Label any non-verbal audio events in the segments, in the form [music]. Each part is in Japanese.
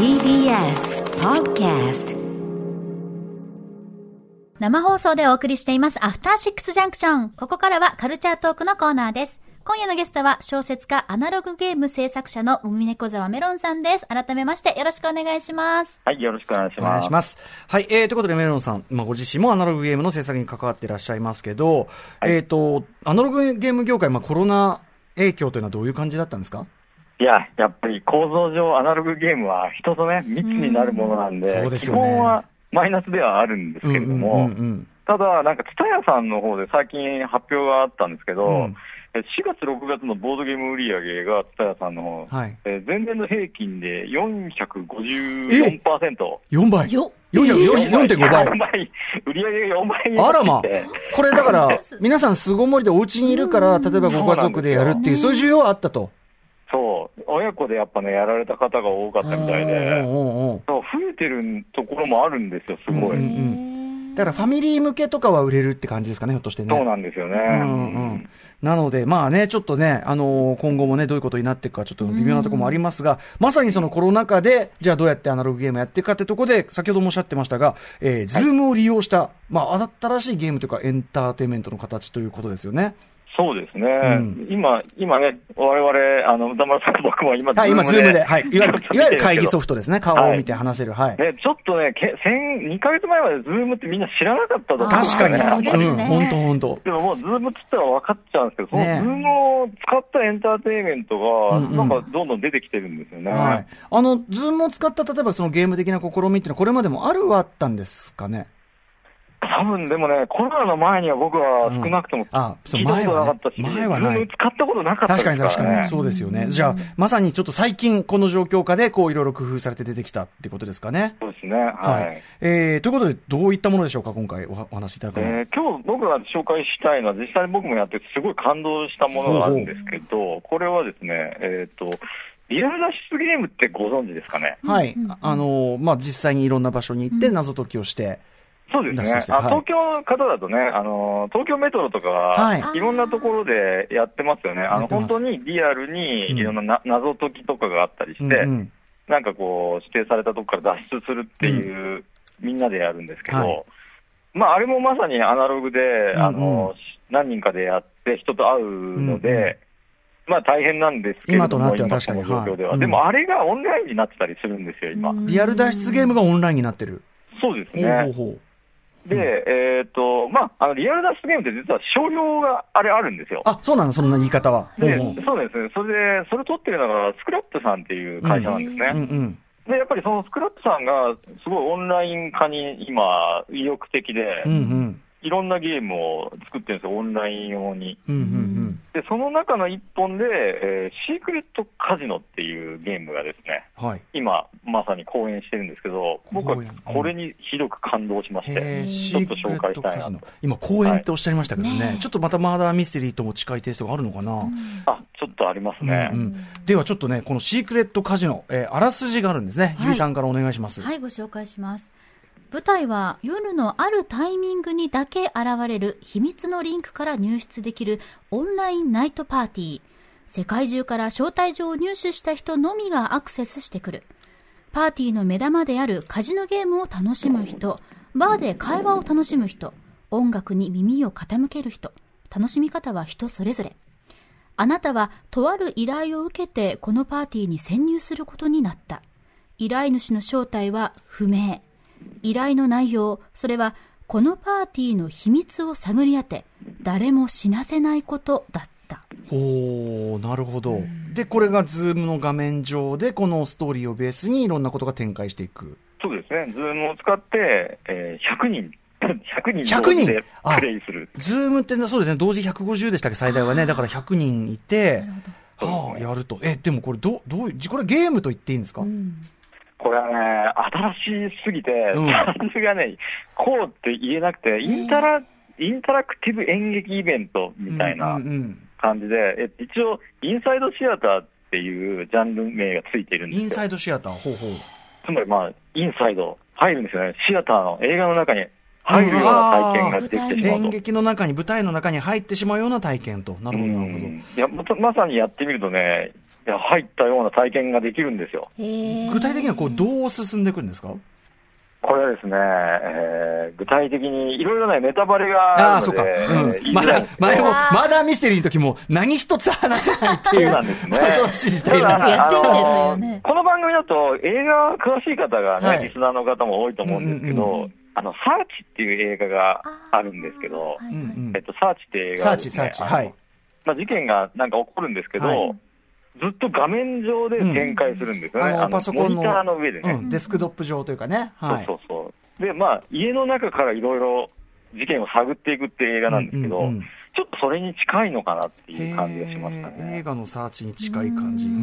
TBS Podcast 生放送でお送りしています、アフターシックスジャンクション。ここからはカルチャートークのコーナーです。今夜のゲストは小説家、アナログゲーム制作者の海猫沢メロンさんです。改めましてよろしくお願いします。はい、よろしくお願いしお願ます。いします。はい、えー、ということでメロンさん、まあ、ご自身もアナログゲームの制作に関わっていらっしゃいますけど、えっ、と、アナログゲーム業界、まあ、コロナ影響というのはどういう感じだったんですか？いや、やっぱり構造上、アナログゲームは人とね、密になるものなんで、うですよね。本はマイナスではあるんですけれども、うんうんうんうん。ただ、なんか、ツタヤさんの方で最近発表があったんですけど、うん。え4月、6月のボードゲーム売り上げが、ツタヤさんの方、はい。えー前年の平均で454%。4倍。よ4.5倍。4倍。売り上げが4倍にあらま。なってこれだから、皆さん巣ごもりでお家にいるから、例えばご家族でやるっていう、そういう需要はあったと。そう、親子でやっぱね、やられた方が多かったみたいで。そう増えてるところもあるんですよ、すごい。うんうんだからファミリー向けとかは売れるって感じですかね、ひょっとしてね。そうなんですよね。うんうんなので、まあね、ちょっとね、あのー今後もね、どういうことになっていくか、ちょっと微妙なところもありますが、まさにそのコロナ禍で、じゃあどうやってアナログゲームやっていくかってところで、先ほどもおっしゃってましたが、えー、ズームを利用した、まあ、新しいゲームというか、エンターテインメントの形ということですよね。そうですね。ん今、今ね、我々、あの、歌丸さんと僕も今、はい、今、ズームで、はい。いわゆる、[laughs] いわゆる会議ソフトですね。顔を見て話せる。はい。ね、ちょっとね、け先2ヶ月前までズームってみんな知らなかったと思うんです確。かに。[laughs] うん、本当本当でももう、ズームって言ったら分かっちゃうんですけど、そのズねームを使ったエンターテインメントが、うんうんなんかどんどん出てきてるんですよね。はい。あの、ズームを使った、例えばそのゲーム的な試みっていうのは、これまでもあるはあったんですかね？多分でもね、コロナの前には僕は少なくともうんあそう聞いたことなかったし、前はね前はな使ったことなかったです確かに確かに。ねそうですよね。じゃあ、まさにちょっと最近この状況下で、こういろいろ工夫されて出てきたってことですかね。そうですね。はい。はい。えー、ということで、どういったものでしょうか、今回おお話しいただくのは。えー今日僕が紹介したいのは、実際に僕もやっててすごい感動したものがあるんですけど、これはですね、えっ、と、リアル脱出ゲームってご存知ですかね？はい。あのー、まあ、実際にいろんな場所に行って謎解きをして、そうですね。あ東京の方だとね、あの、東京メトロとか、はいい、ろんなところでやってますよね。あの、本当にリアルにうんいろんなな謎解きとかがあったりして、うんうんなんかこう、指定されたとこから脱出するっていう、みんなでやるんですけど、はいまあ、あれもまさにアナログで、あうんうの、何人かでやって人と会うので、まあ大変なんですけれども、今となっては確かに状況では。はいでもあれがオンラインになってたりするんですよ、今。リアル脱出ゲームがオンラインになってる。そうですほうほうね。ほう。で、えっ、と、まあ、あの、リアル脱出ゲームって実は商標があれあるんですよ。あ、そうなの？そんな言い方は。でそうですね。それで、それ取ってるのが、スクラップさんっていう会社なんですね。うんうん。で、やっぱりそのスクラップさんが、すごいオンライン化に今、意欲的で、うんうん。いろんなゲームを作ってるんですよ、オンライン用に。うんうんで、その中の一本で、えーシークレットカジノっていうゲームがですね、うん。はい。今、まさに公演してるんですけど、僕はこれにひどく感動しまして、ちょっと紹介したいなと。今、公演っておっしゃいましたけどね、はいねちょっとまたマーダーミステリーとも近いテイストがあるのかな、あ、ちょっとありますね。うんうんではちょっとね、このシークレットカジノ、えーあらすじがあるんですね。いゆりさんからお願いします。はい、ご紹介します。舞台は夜のあるタイミングにだけ現れる秘密のリンクから入室できるオンラインナイトパーティー。世界中から招待状を入手した人のみがアクセスしてくる。パーティーの目玉であるカジノゲームを楽しむ人、バーで会話を楽しむ人、音楽に耳を傾ける人、楽しみ方は人それぞれ。あなたはとある依頼を受けてこのパーティーに潜入することになった。依頼主の正体は不明。依頼の内容、それはこのパーティーの秘密を探り当て、誰も死なせないことだった。おー、なるほど。で、これがズームの画面上で、このストーリーをベースにいろんなことが展開していく。そうですね。ズームを使って、えー100人、[laughs] 100人100同時でプレイする。ズームってなそうですね、同時150でしたっけ、最大はね。だから100人いて、はあ、やると。え、でもこれどう、どういう、これゲームと言っていいんですか、これはね、新しすぎて、うんジャンルがね、こうって言えなくて、インタラ、インタラクティブ演劇イベントみたいなうんうん感じで、え一応、インサイドシアターっていうジャンル名がついているんですよ。インサイドシアター、ほうほう。つまりまあ、インサイド、入るんですよね。シアターの映画の中に入るような体験ができてしまう演と。劇の中に、舞台の中に入ってしまうような体験と。なるほど、なるほど。うんいやまたまさにやってみるとね、いや入ったような体験ができるんですよ。具体的にはこうどう進んでいくんですか？これはですね、えー、具体的にいろいろね、ネタバレがあるので、ああ、そうか。うんまだ前も、マーダーミステリーの時も何一つ話せないっていう。そうなんですね恐ろしい事態ただだ。やってみてというあねのこの番組だと映画詳しい方がね、はいリスナーの方も多いと思うんですけど、うんうんうあの、サーチっていう映画があるんですけど、はいはいうんうんえっと、サーチっていう映画はですねサーチサーチはいまあ、事件がなんか起こるんですけど、はいずっと画面上で展開するんですよね。あの、パソコンの、モニターの上でね。うん、デスクトップ上というかね。はい。そうそうそう。で、まあ、家の中からいろいろ事件を探っていくっていう映画なんですけど、うんうんうんちょっとそれに近いのかなっていう感じがしましたへー映ね。画のサーチに近い感じ。うんう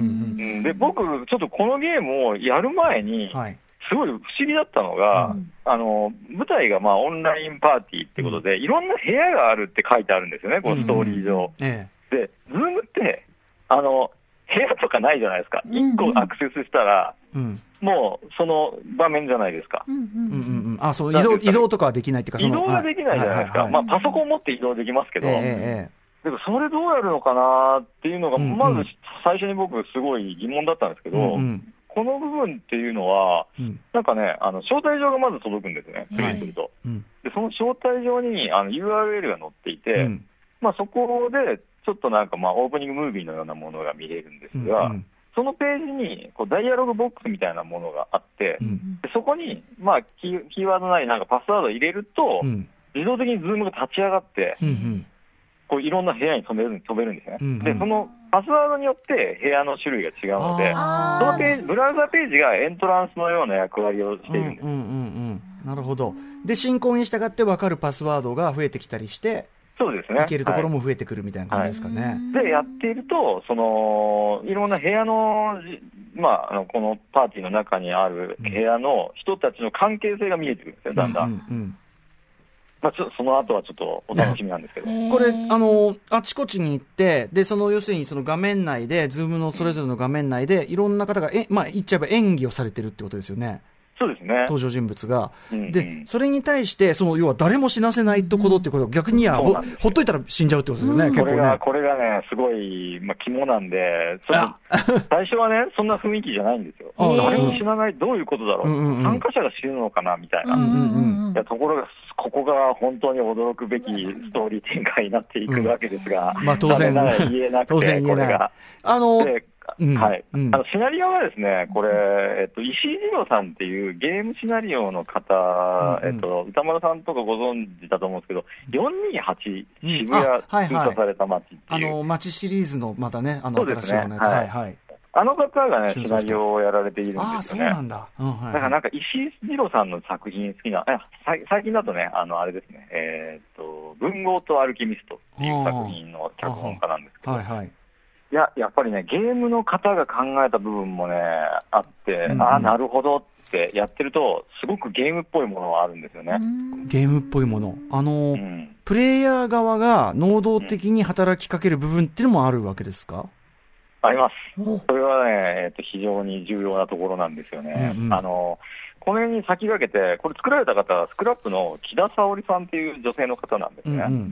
んで、僕、ちょっとこのゲームをやる前にうん、はい。すごい不思議だったのが、うんあの、舞台がまあオンラインパーティーってことで、いろんな部屋があるって書いてあるんですよね、このストーリー上。えで、ズームって、あの、部屋とかないじゃないですか。うんうん1個アクセスしたら、え。うん。もうその場面じゃないですか。うんうんうんうんうん。あ、そう、移動、移動とかはできないっていうか、移動ができないじゃないですか。まあ、パソコン持って移動できますけど、えええでもそれどうやるのかなっていうのが、うんうんまず最初に僕、すごい疑問だったんですけえ。ど、うんうんこの部分っていうのは、うん。なんかね、あの招待状がまず届くんですね、プレイすると。うん。で、その招待状にあの URL が載っていて、うん。まあ、そこでちょっとなんか、まあ、オープニングムービーのようなものが見れるんですうんが、そのページにこうダイアログボックスみたいなものがあって、うんでそこに、まあキー、ワードなりなんかパスワードを入れると、うん。自動的にズームが立ち上がって、うんうん。こういろんな部屋に飛べる飛べるんですね、うんうん。で、そのパスワードによって部屋の種類が違うので、あそのページ、ブラウザページがエントランスのような役割をしているんです。うんうんうんうんなるほど。で、進行に従って分かるパスワードが増えてきたりして、そうですね。いけるところはも増えてくるみたいな感じですかね。いで、やっていると、その、いろんな部屋のじ、まあ、あの、このパーティーの中にある部屋の人たちの関係性が見えてくるんですよ、だんだん。うんうんまあ、ちょその後はちょっとお楽しみなんですけど。これ、あの、あちこちに行って、で、その、要するにその画面内で、ズームのそれぞれの画面内で、いろんな方が、え、まあ、言っちゃえば演技をされてるってことですよね。そうですね。登場人物が。うんうんで、それに対して、その、要は誰も死なせないってことってことは、逆にはほ、ほっといたら死んじゃうってことですよね、結構これが、ね。これがね、すごい、まあ、肝なんで、その [laughs] 最初はね、そんな雰囲気じゃないんですよ。あ誰も死なない、どういうことだろう、うんうんうん。参加者が死ぬのかな、みたいな。んうんいやところが、ここが本当に驚くべきストーリー展開になっていくわけですが、まあ当然。言えなくて、これが。あの、でうんはい、うんあのシナリオはですね、これ、えっと、石井二郎さんっていうゲームシナリオの方、うんうんえっと、歌丸さんとかご存知だと思うんですけど、428、うん渋谷封鎖された街っていう、あの、街シリーズの、またね、あの、新しいようなやつ。ははいいはい。あの方がね、シナリオをやられているんですよね。そうなんだ。うん、はい。だからなんか石井二郎さんの作品好きな、最近だとね、あの、あれですね、えーっと、文豪とアルキミストっていう作品の脚本家なんですけど、はいはい。いや、やっぱりね、ゲームの方が考えた部分もね、あって、うんうんああ、なるほどってやってると、すごくゲームっぽいものはあるんですよね。ゲームっぽいもの。あの、うん。プレイヤー側が能動的に働きかける部分っていうのもあるわけですか？あります。それはね、えっと、非常に重要なところなんですよね。うんうんあの、この辺に先駆けて、これ作られた方は、スクラップの木田沙織さんっていう女性の方なんですね。うんうん。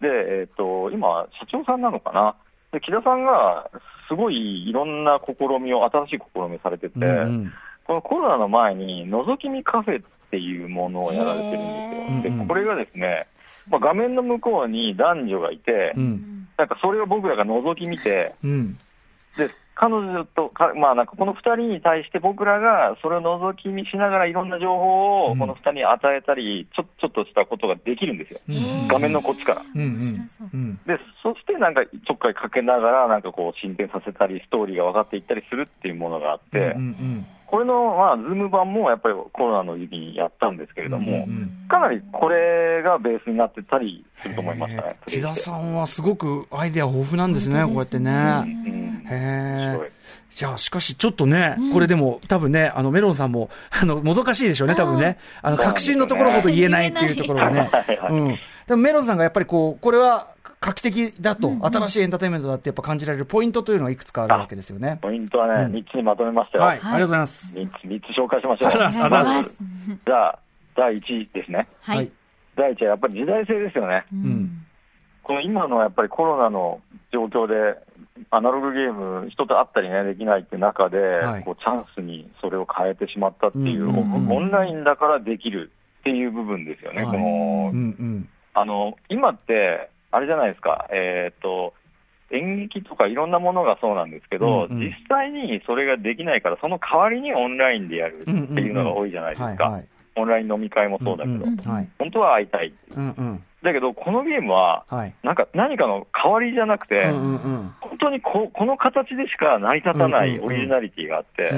で、えっ、と、今、社長さんなのかな？で、木田さんが、すごいいろんな試みを、新しい試みをされてて、うんうんこのコロナの前に、覗き見カフェっていうものをやられてるんですよ。で、これがですね、まあ、画面の向こうに男女がいて、うん。なんかそれを僕らが覗き見て、うん。で、彼女とか、まあなんかこの二人に対して僕らがそれを覗き見しながらいろんな情報うんをこの二人に与えたり、ちょ、ちょっとしたことができるんですよ。うん画面のこっちから。うん。で、そしてなんかちょっかいかけながら、なんかこう進展させたり、ストーリーが分かっていったりするっていうものがあって、うんうんこれの、まあ、ズーム版もやっぱりコロナの時期にやったんですけれども、うんうんかなりこれがベースになってたりすると思いましたね。木田さんはすごくアイデア豊富なんですね、こうやってうんね。うんへえ。じゃあ、しかしちょっとね、これでも、多分ね、あの、メロンさんも、[laughs] あの、もどかしいでしょうね、多分ね。あの、核心のところほど言えないっていうところがね [laughs] はいは。いうん。でもメロンさんがやっぱりこう、これは画期的だと、新しいエンターテインメントだってやっぱ感じられるポイントというのがいくつかあるわけですよね。ポイントはね、うん3つにまとめましたよ。はい、ありがとうございます。3つ、三つ紹介しましょう。ありがとうございますじゃあ、第1位ですね。はい。はい第1位はやっぱり時代性ですよね。ううんこの今のやっぱりコロナの状況で、アナログゲーム、人と会ったりね、できないって中で、はい。こうチャンスにそれを変えてしまったっていう、うんうんうん。オンラインだからできるっていう部分ですよね、はい。このうんうん。あの今って、あれじゃないですか、えーっと、演劇とかいろんなものがそうなんですけど、うんうん。実際にそれができないから、その代わりにオンラインでやるっていうのが多いじゃないですか。オンライン飲み会もそうだけど、んん。はい。本当は会いたい、うんうん。だけど、このゲームは、はい。なんか何かの代わりじゃなくて、うんうんうん。本当にここの形でしか成り立たないうんうんうんオリジナリティがあって、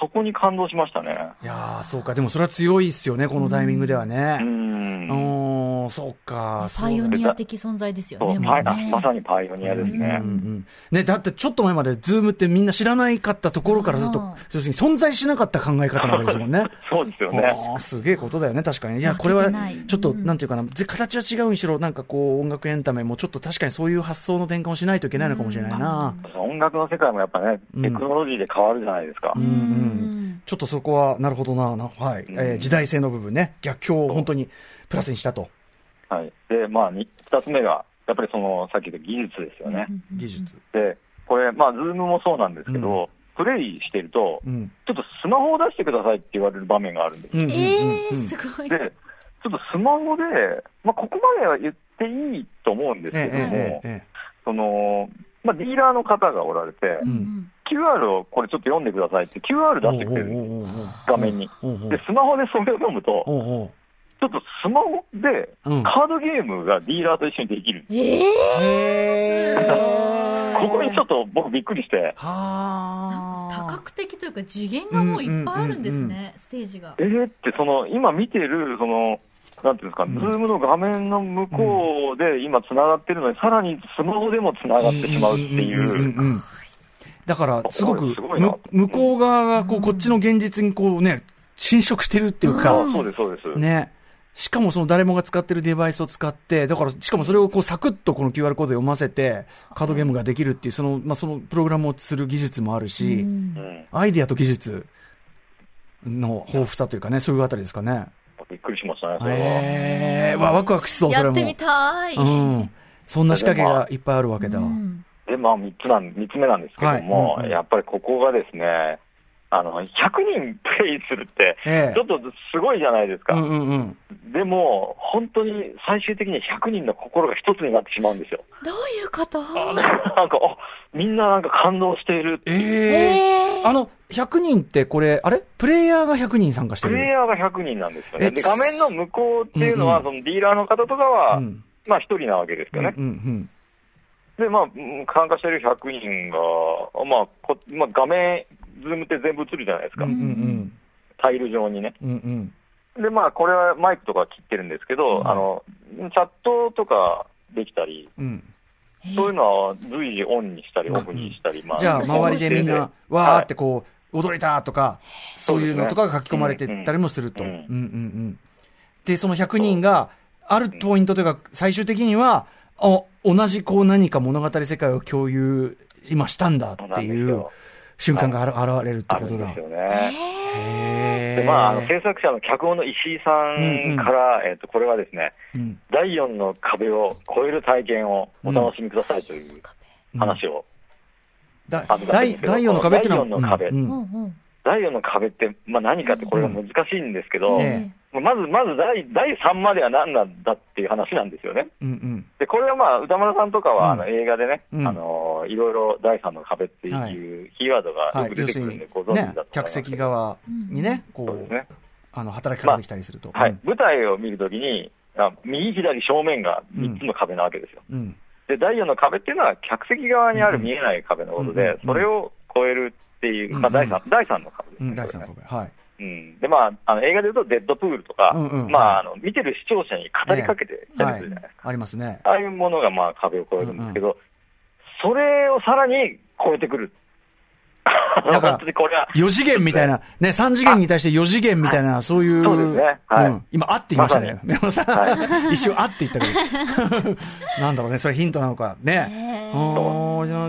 そこに感動しましたね。いやー、そうか。でもそれは強いっすよね、このタイミングではうね。んおー、そうか。パイオそうニア的存在ですよね、ね。まさにパイオニアですね。うんうんね、だってちょっと前までズームってみんな知らないかったところからずっとそう、要するに存在しなかった考え方なわけですもんね。[laughs] そうですよね。すげえことだよね、確かに。いや、これはちょっと、うんなんていうかな、ぜ形は違うにしろ、なんかこう、音楽エンタメもちょっと確かにそういう発想の転換をしないといけないのかもしれないな。音楽の世界もやっぱね、うんテクノロジーで変わるじゃないですか。うんうん。ちょっとそこは、なるほどな、なはい。えー時代性の部分ね、逆境を本当にプラスにしたと。はい。で、まあ、に二つ目が、やっぱりその、さっき言った技術ですよね。技術。で、これ、まあ、ズームもそうなんですけど、プレイしてると、うん。ちょっとスマホを出してくださいって言われる場面があるんですようんうんうんえー、うんすごい。で、ちょっとスマホで、まあ、ここまでは言っていいと思うんですけども、えええええその、まあ、ディーラーの方がおられて、ん。うん QR をこれちょっと読んでくださいって、QR 出してくれるん画面に。で、スマホでそれを読むと、おうおう。ちょっとスマホでうんカードゲームがディーラーと一緒にできる。えへー。ここにちょっと僕びっくりして、はー、多角的というか次元がもういっぱいあるんですね、ステージが。えーって、その、今見てる、その、なんていうんですか、んズームの画面の向こうで今繋がってるのに、さらにスマホでも繋がってしまうっていう。んんんだから、すごく向こう側がこうこっちの現実にこうね、侵食してるっていうあか、そうです、そうです。ね。しかもその誰もが使ってるデバイスを使って、だから、しかもそれをこうサクッとこの QR コードで読ませて、カードゲームができるっていう、その、まあ、そのプログラムをする技術もあるし、アイディアと技術の豊富さというかね、そういうあたりですかね。びっくりしましたね、それは。ええー、わ、ワクワクしそう、それも。やってみたい。うん。そんな仕掛けがいっぱいあるわけだ。うんで、まあ、三つなん、三つ目なんですけども、はいうんうんやっぱりここがですね、あの、100人プレイするって、ええちょっとすごいじゃないですか。うんうんうん。でも、本当に最終的に100人の心が一つになってしまうんですよ。どういうこと？なんか、あ、みんななんか感動している。えええーあの、100人ってこれ、あれ？プレイヤーが100人参加してるプレイヤーが100人なんですよね。えで、画面の向こうっていうのは、うんうそのディーラーの方とかは、うんまあ一人なわけですよね。うんうんで、まあ、うん参加してる100人が、まあ、こまあ、画面、ズームって全部映るじゃないですか。うん。うんうんタイル状にね。うん。うんで、まあ、これはマイクとか切ってるんですけど、うんあの、チャットとかできたり、うん。そういうのは随時オンにしたり、オフにしたり、まあ、じゃあ、周りでみんな、わーってはこう、踊れたとか、そういうのとかが書き込まれてったりもすると。で、その100人が、あるポイントというか、最終的には、あ同じこう何か物語世界を共有、今したんだっていう。瞬間があら現れるってあことだ。るんですよね。へー。でまあ、あの制作者の脚本の石井さんから、えっとこれはですね、うん。第4の壁を越える体験をお楽しみくださいという話を、だあの第第4の壁っていうのは、第四の壁。うんうん。うんうん第4の壁って、まあ、何かってこれが難しいんですけど、えまずまず第第3までは何なんだっていう話なんですよね。うんうん。で、これはまあ、歌丸さんとかは、うん。あの映画でね、うん。あのいろいろ第3の壁ってはい。い。うキーワードがはい、よく出てくるんで、ご存知だと思いねます、客席側にね、こう、ね。あの、働きかけてきたりすると。はい。舞台を見るときに、あ右、左、正面が3つの壁なわけですよ。うん。で、第4の壁っていうのは、客席側にある見えない壁のことで、うん。うん。それを超えるっていう、うんまあ、第3、第3の壁ですうん、ね。第3これねの壁。はい。うん。で、まあ、あの、映画で言うと、デッドプールとか、うんうんまあ、はあの、見てる視聴者に語りかけてきたりするじゃないですか。ありますね。ああいうものが、まあ、壁を越えるんですけど、それをさらに超えてくる。[laughs] だから本当にこれは、4次元みたいな、ね、3次元に対して4次元みたいな、そういう。そうですねはいうん。今、あって言いましたね。ま宮本さん、[laughs] 一瞬あって言ったけど。[laughs] なんだろうね、それヒントなのか。ね。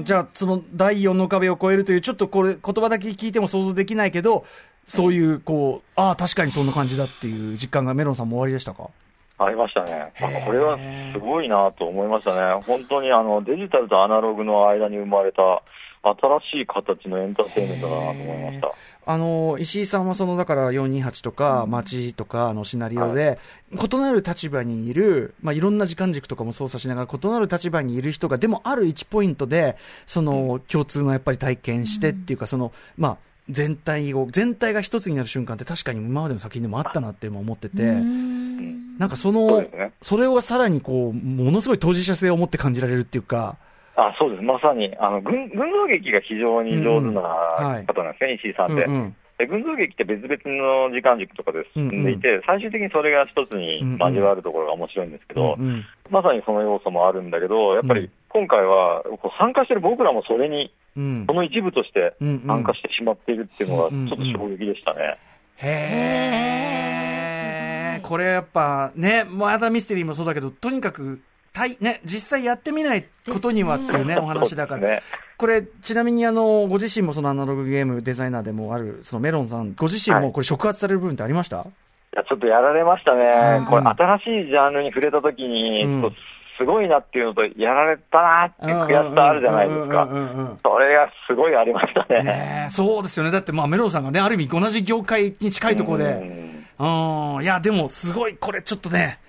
じゃあ、その第4の壁を越えるという、ちょっとこれ、言葉だけ聞いても想像できないけど、そういう、こう、ああ、確かにそんな感じだっていう実感がメロンさんも終わりでしたか？ありましたね。あこれはすごいなと思いましたね。本当にあのデジタルとアナログの間に生まれた新しい形のエンターテインメントだなと思いました。あの、石井さんはその、だから428とか、街とかのシナリオで、異なる立場にいる、まあ、いろんな時間軸とかも操作しながら、異なる立場にいる人が、でもある1ポイントで、その、共通のやっぱり体験してっていうか、その、まあ、全体を、全体が一つになる瞬間って確かに今までの作品でもあったなって思ってて、なんかその、それをさらにこう、ものすごい当事者性を持って感じられるっていうか、あそうです、まさに、あの群群像劇が非常に上手な方なんですね、石井さんって。うんうん。で群像劇って別々の時間軸とかで進んでいて、うんうん、最終的にそれが一つに交わるところが面白いんですけど、うんうん、まさにその要素もあるんだけど、やっぱり今回は参加してる僕らもそれに、うん、その一部として参加してしまっているっていうのが、ちょっと衝撃でしたね。へー。これやっぱね、まだミステリーもそうだけど、とにかくね、実際やってみないことにはっていうね、ねお話だから。ね、これ、ちなみにあの、ご自身もそのアナログゲームデザイナーでもある、そのメロンさん、ご自身もこれ触発される部分ってありました、はい、いや、ちょっとやられましたね。うん、これ、新しいジャンルに触れたときに、うんすごいなっていうのと、やられたなっていう悔しさあるじゃないですか。それがすごいありましたね。ねそうですよね。だって、まあ、メロンさんがね、ある意味同じ業界に近いところで、うん、いや、でも、すごい、これちょっとね、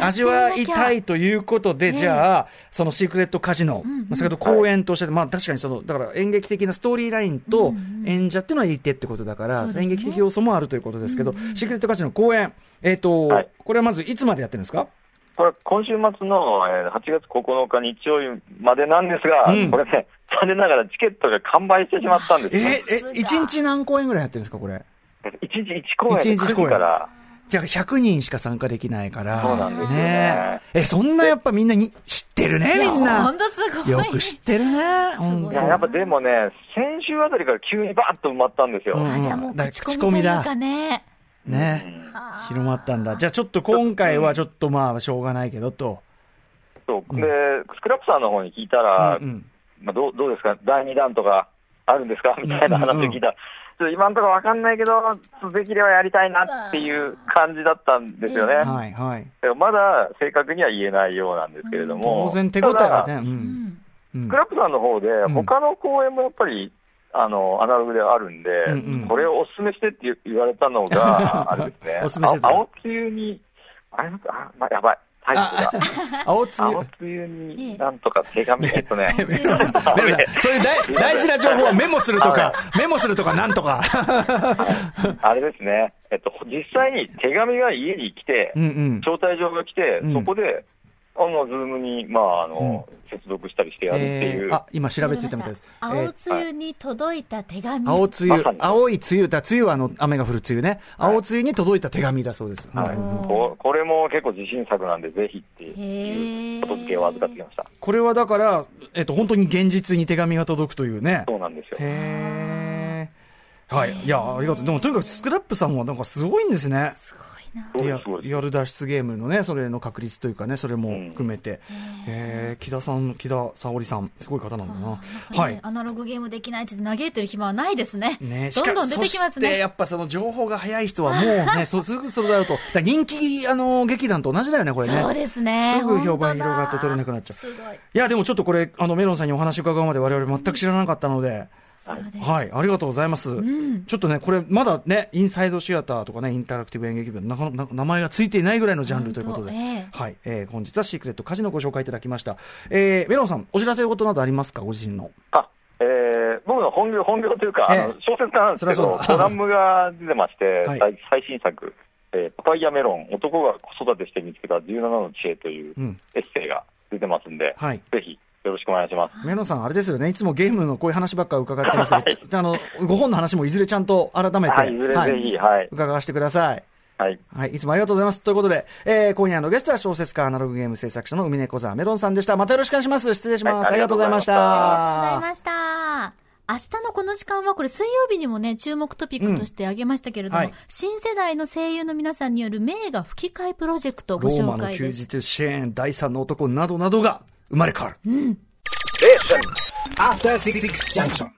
味わいたいということで、じゃあ、そのシークレットカジノ、うんうん、先ほど公演として、まあ確かにその、だから演劇的なストーリーラインと演者っていうのはいてってことだから、演劇的要素もあるということですけど、シークレットカジノ公演、えっ、と、これはまずいつまでやってるんですか？これ、今週末の8月9日日曜日までなんですが、うん、これね、残念ながらチケットが完売してしまったんですえー、え、1日何公演ぐらいやってるんですか、これ？1日1公演1日1公演から。じゃあ100人しか参加できないから。そうなんですよね。ねえ、そんなやっぱみんなに知ってるね、みんな。ほんとすごい。よく知ってるね。いや、やっぱでもね、先週あたりから急にバーッと埋まったんですよ。あ、じゃあもう口コミというかね。ね、広まったんだ。じゃあちょっと今回はちょっとまあ、しょうがないけどと。そう。で、スクラップさんの方に聞いたら、まあどうどうですか、第2弾とかあるんですか？みたいな話を聞いたら、ちょっと今のところわかんないけど、できればやりたいなっていう感じだったんですよね。はいはい。まだ正確には言えないようなんですけれども。当然手応えはね。うん。クラップさんの方で、他の公演もやっぱり、あの、アナログであるんで、うんうん、これをお勧めしてって言われたのが、[laughs] あれですね。お勧めしてた。青に、あれあ、まあ、やばい。タイプが。[laughs] 青つゆ。青つゆに、なんとか手紙、えっとね。そういう大事な情報はメモするとか、メモするとかなんとか。あれですね。えっと、実際に手紙が家に来て、招待状が来て、そこで、あの、ズームに、まあ、あの、接続したりしてやるっていう。あ、今調べついたみたいです。青つゆに届いた手紙。青つゆ、青い梅雨、だ梅雨はあの、雨が降る梅雨ね。青つゆに届いた手紙だそうです。はい。これも結構自信作なんで、ぜひっていうこと付けを預かってきました。これはだから、えっと、本当に現実に手紙が届くというね。そうなんですよ。へはい。いや、ありがとう。でも、とにかくスクラップさんはなんかすごいんですね。すごい。リアリアル脱出ゲームのね、それの確率というかね、それも含めて、うん、えー、木田さん、木田沙織さん、すごい方なんだな。ね、はい。アナログゲームできないって嘆いてる暇はないですね。ねどんどん出てきますね。やっぱその情報が早い人はもうね、[laughs] そすぐそれだよと。だ人気、あの、劇団と同じだよね、これね。そうですね。すぐ評判広がって取れなくなっちゃう。いや、でもちょっとこれ、あの、メロンさんにお話伺うまで我々全く知らなかったので、はい、ありがとうございます、うん、ちょっとね、これ、まだね、インサイドシアターとかね、インタラクティブ演劇部なかなか名前がついていないぐらいのジャンルということで、えー、はい、えー、本日はシークレットカジノご紹介いただきました。えー、メロンさん、お知らせことなどありますか、ご自身の。あえー、僕の本業本業というか、えー、あの小説家なんですけど、コラムが出てまして、はい、最新作、えー、パパイヤメロン、男が子育てして見つけた17の知恵というエッセイが出てますんで、うんはい、ぜひよろしくお願いします。メノさん、あれですよね、いつもゲームのこういう話ばっか伺ってますけど、はい、あの、ご本の話もいずれちゃんと改めて、はい、いずれぜひ、はい、伺わせてください。はい。はい。いつもありがとうございます。ということで、えー、今夜のゲストは小説家、アナログゲーム制作者の海猫沢メロンさんでした。またよろしくお願いします。失礼します。はい、ありがとうございました。ありがとうございました。明日のこの時間は、これ水曜日にもね、注目トピックとして挙げましたけれども、うんはい、新世代の声優の皆さんによる名画吹き替えプロジェクトをご紹介です。ローマの休日、シェーン、第三の男などなどが生まれ変わる。うん。After Six Junction.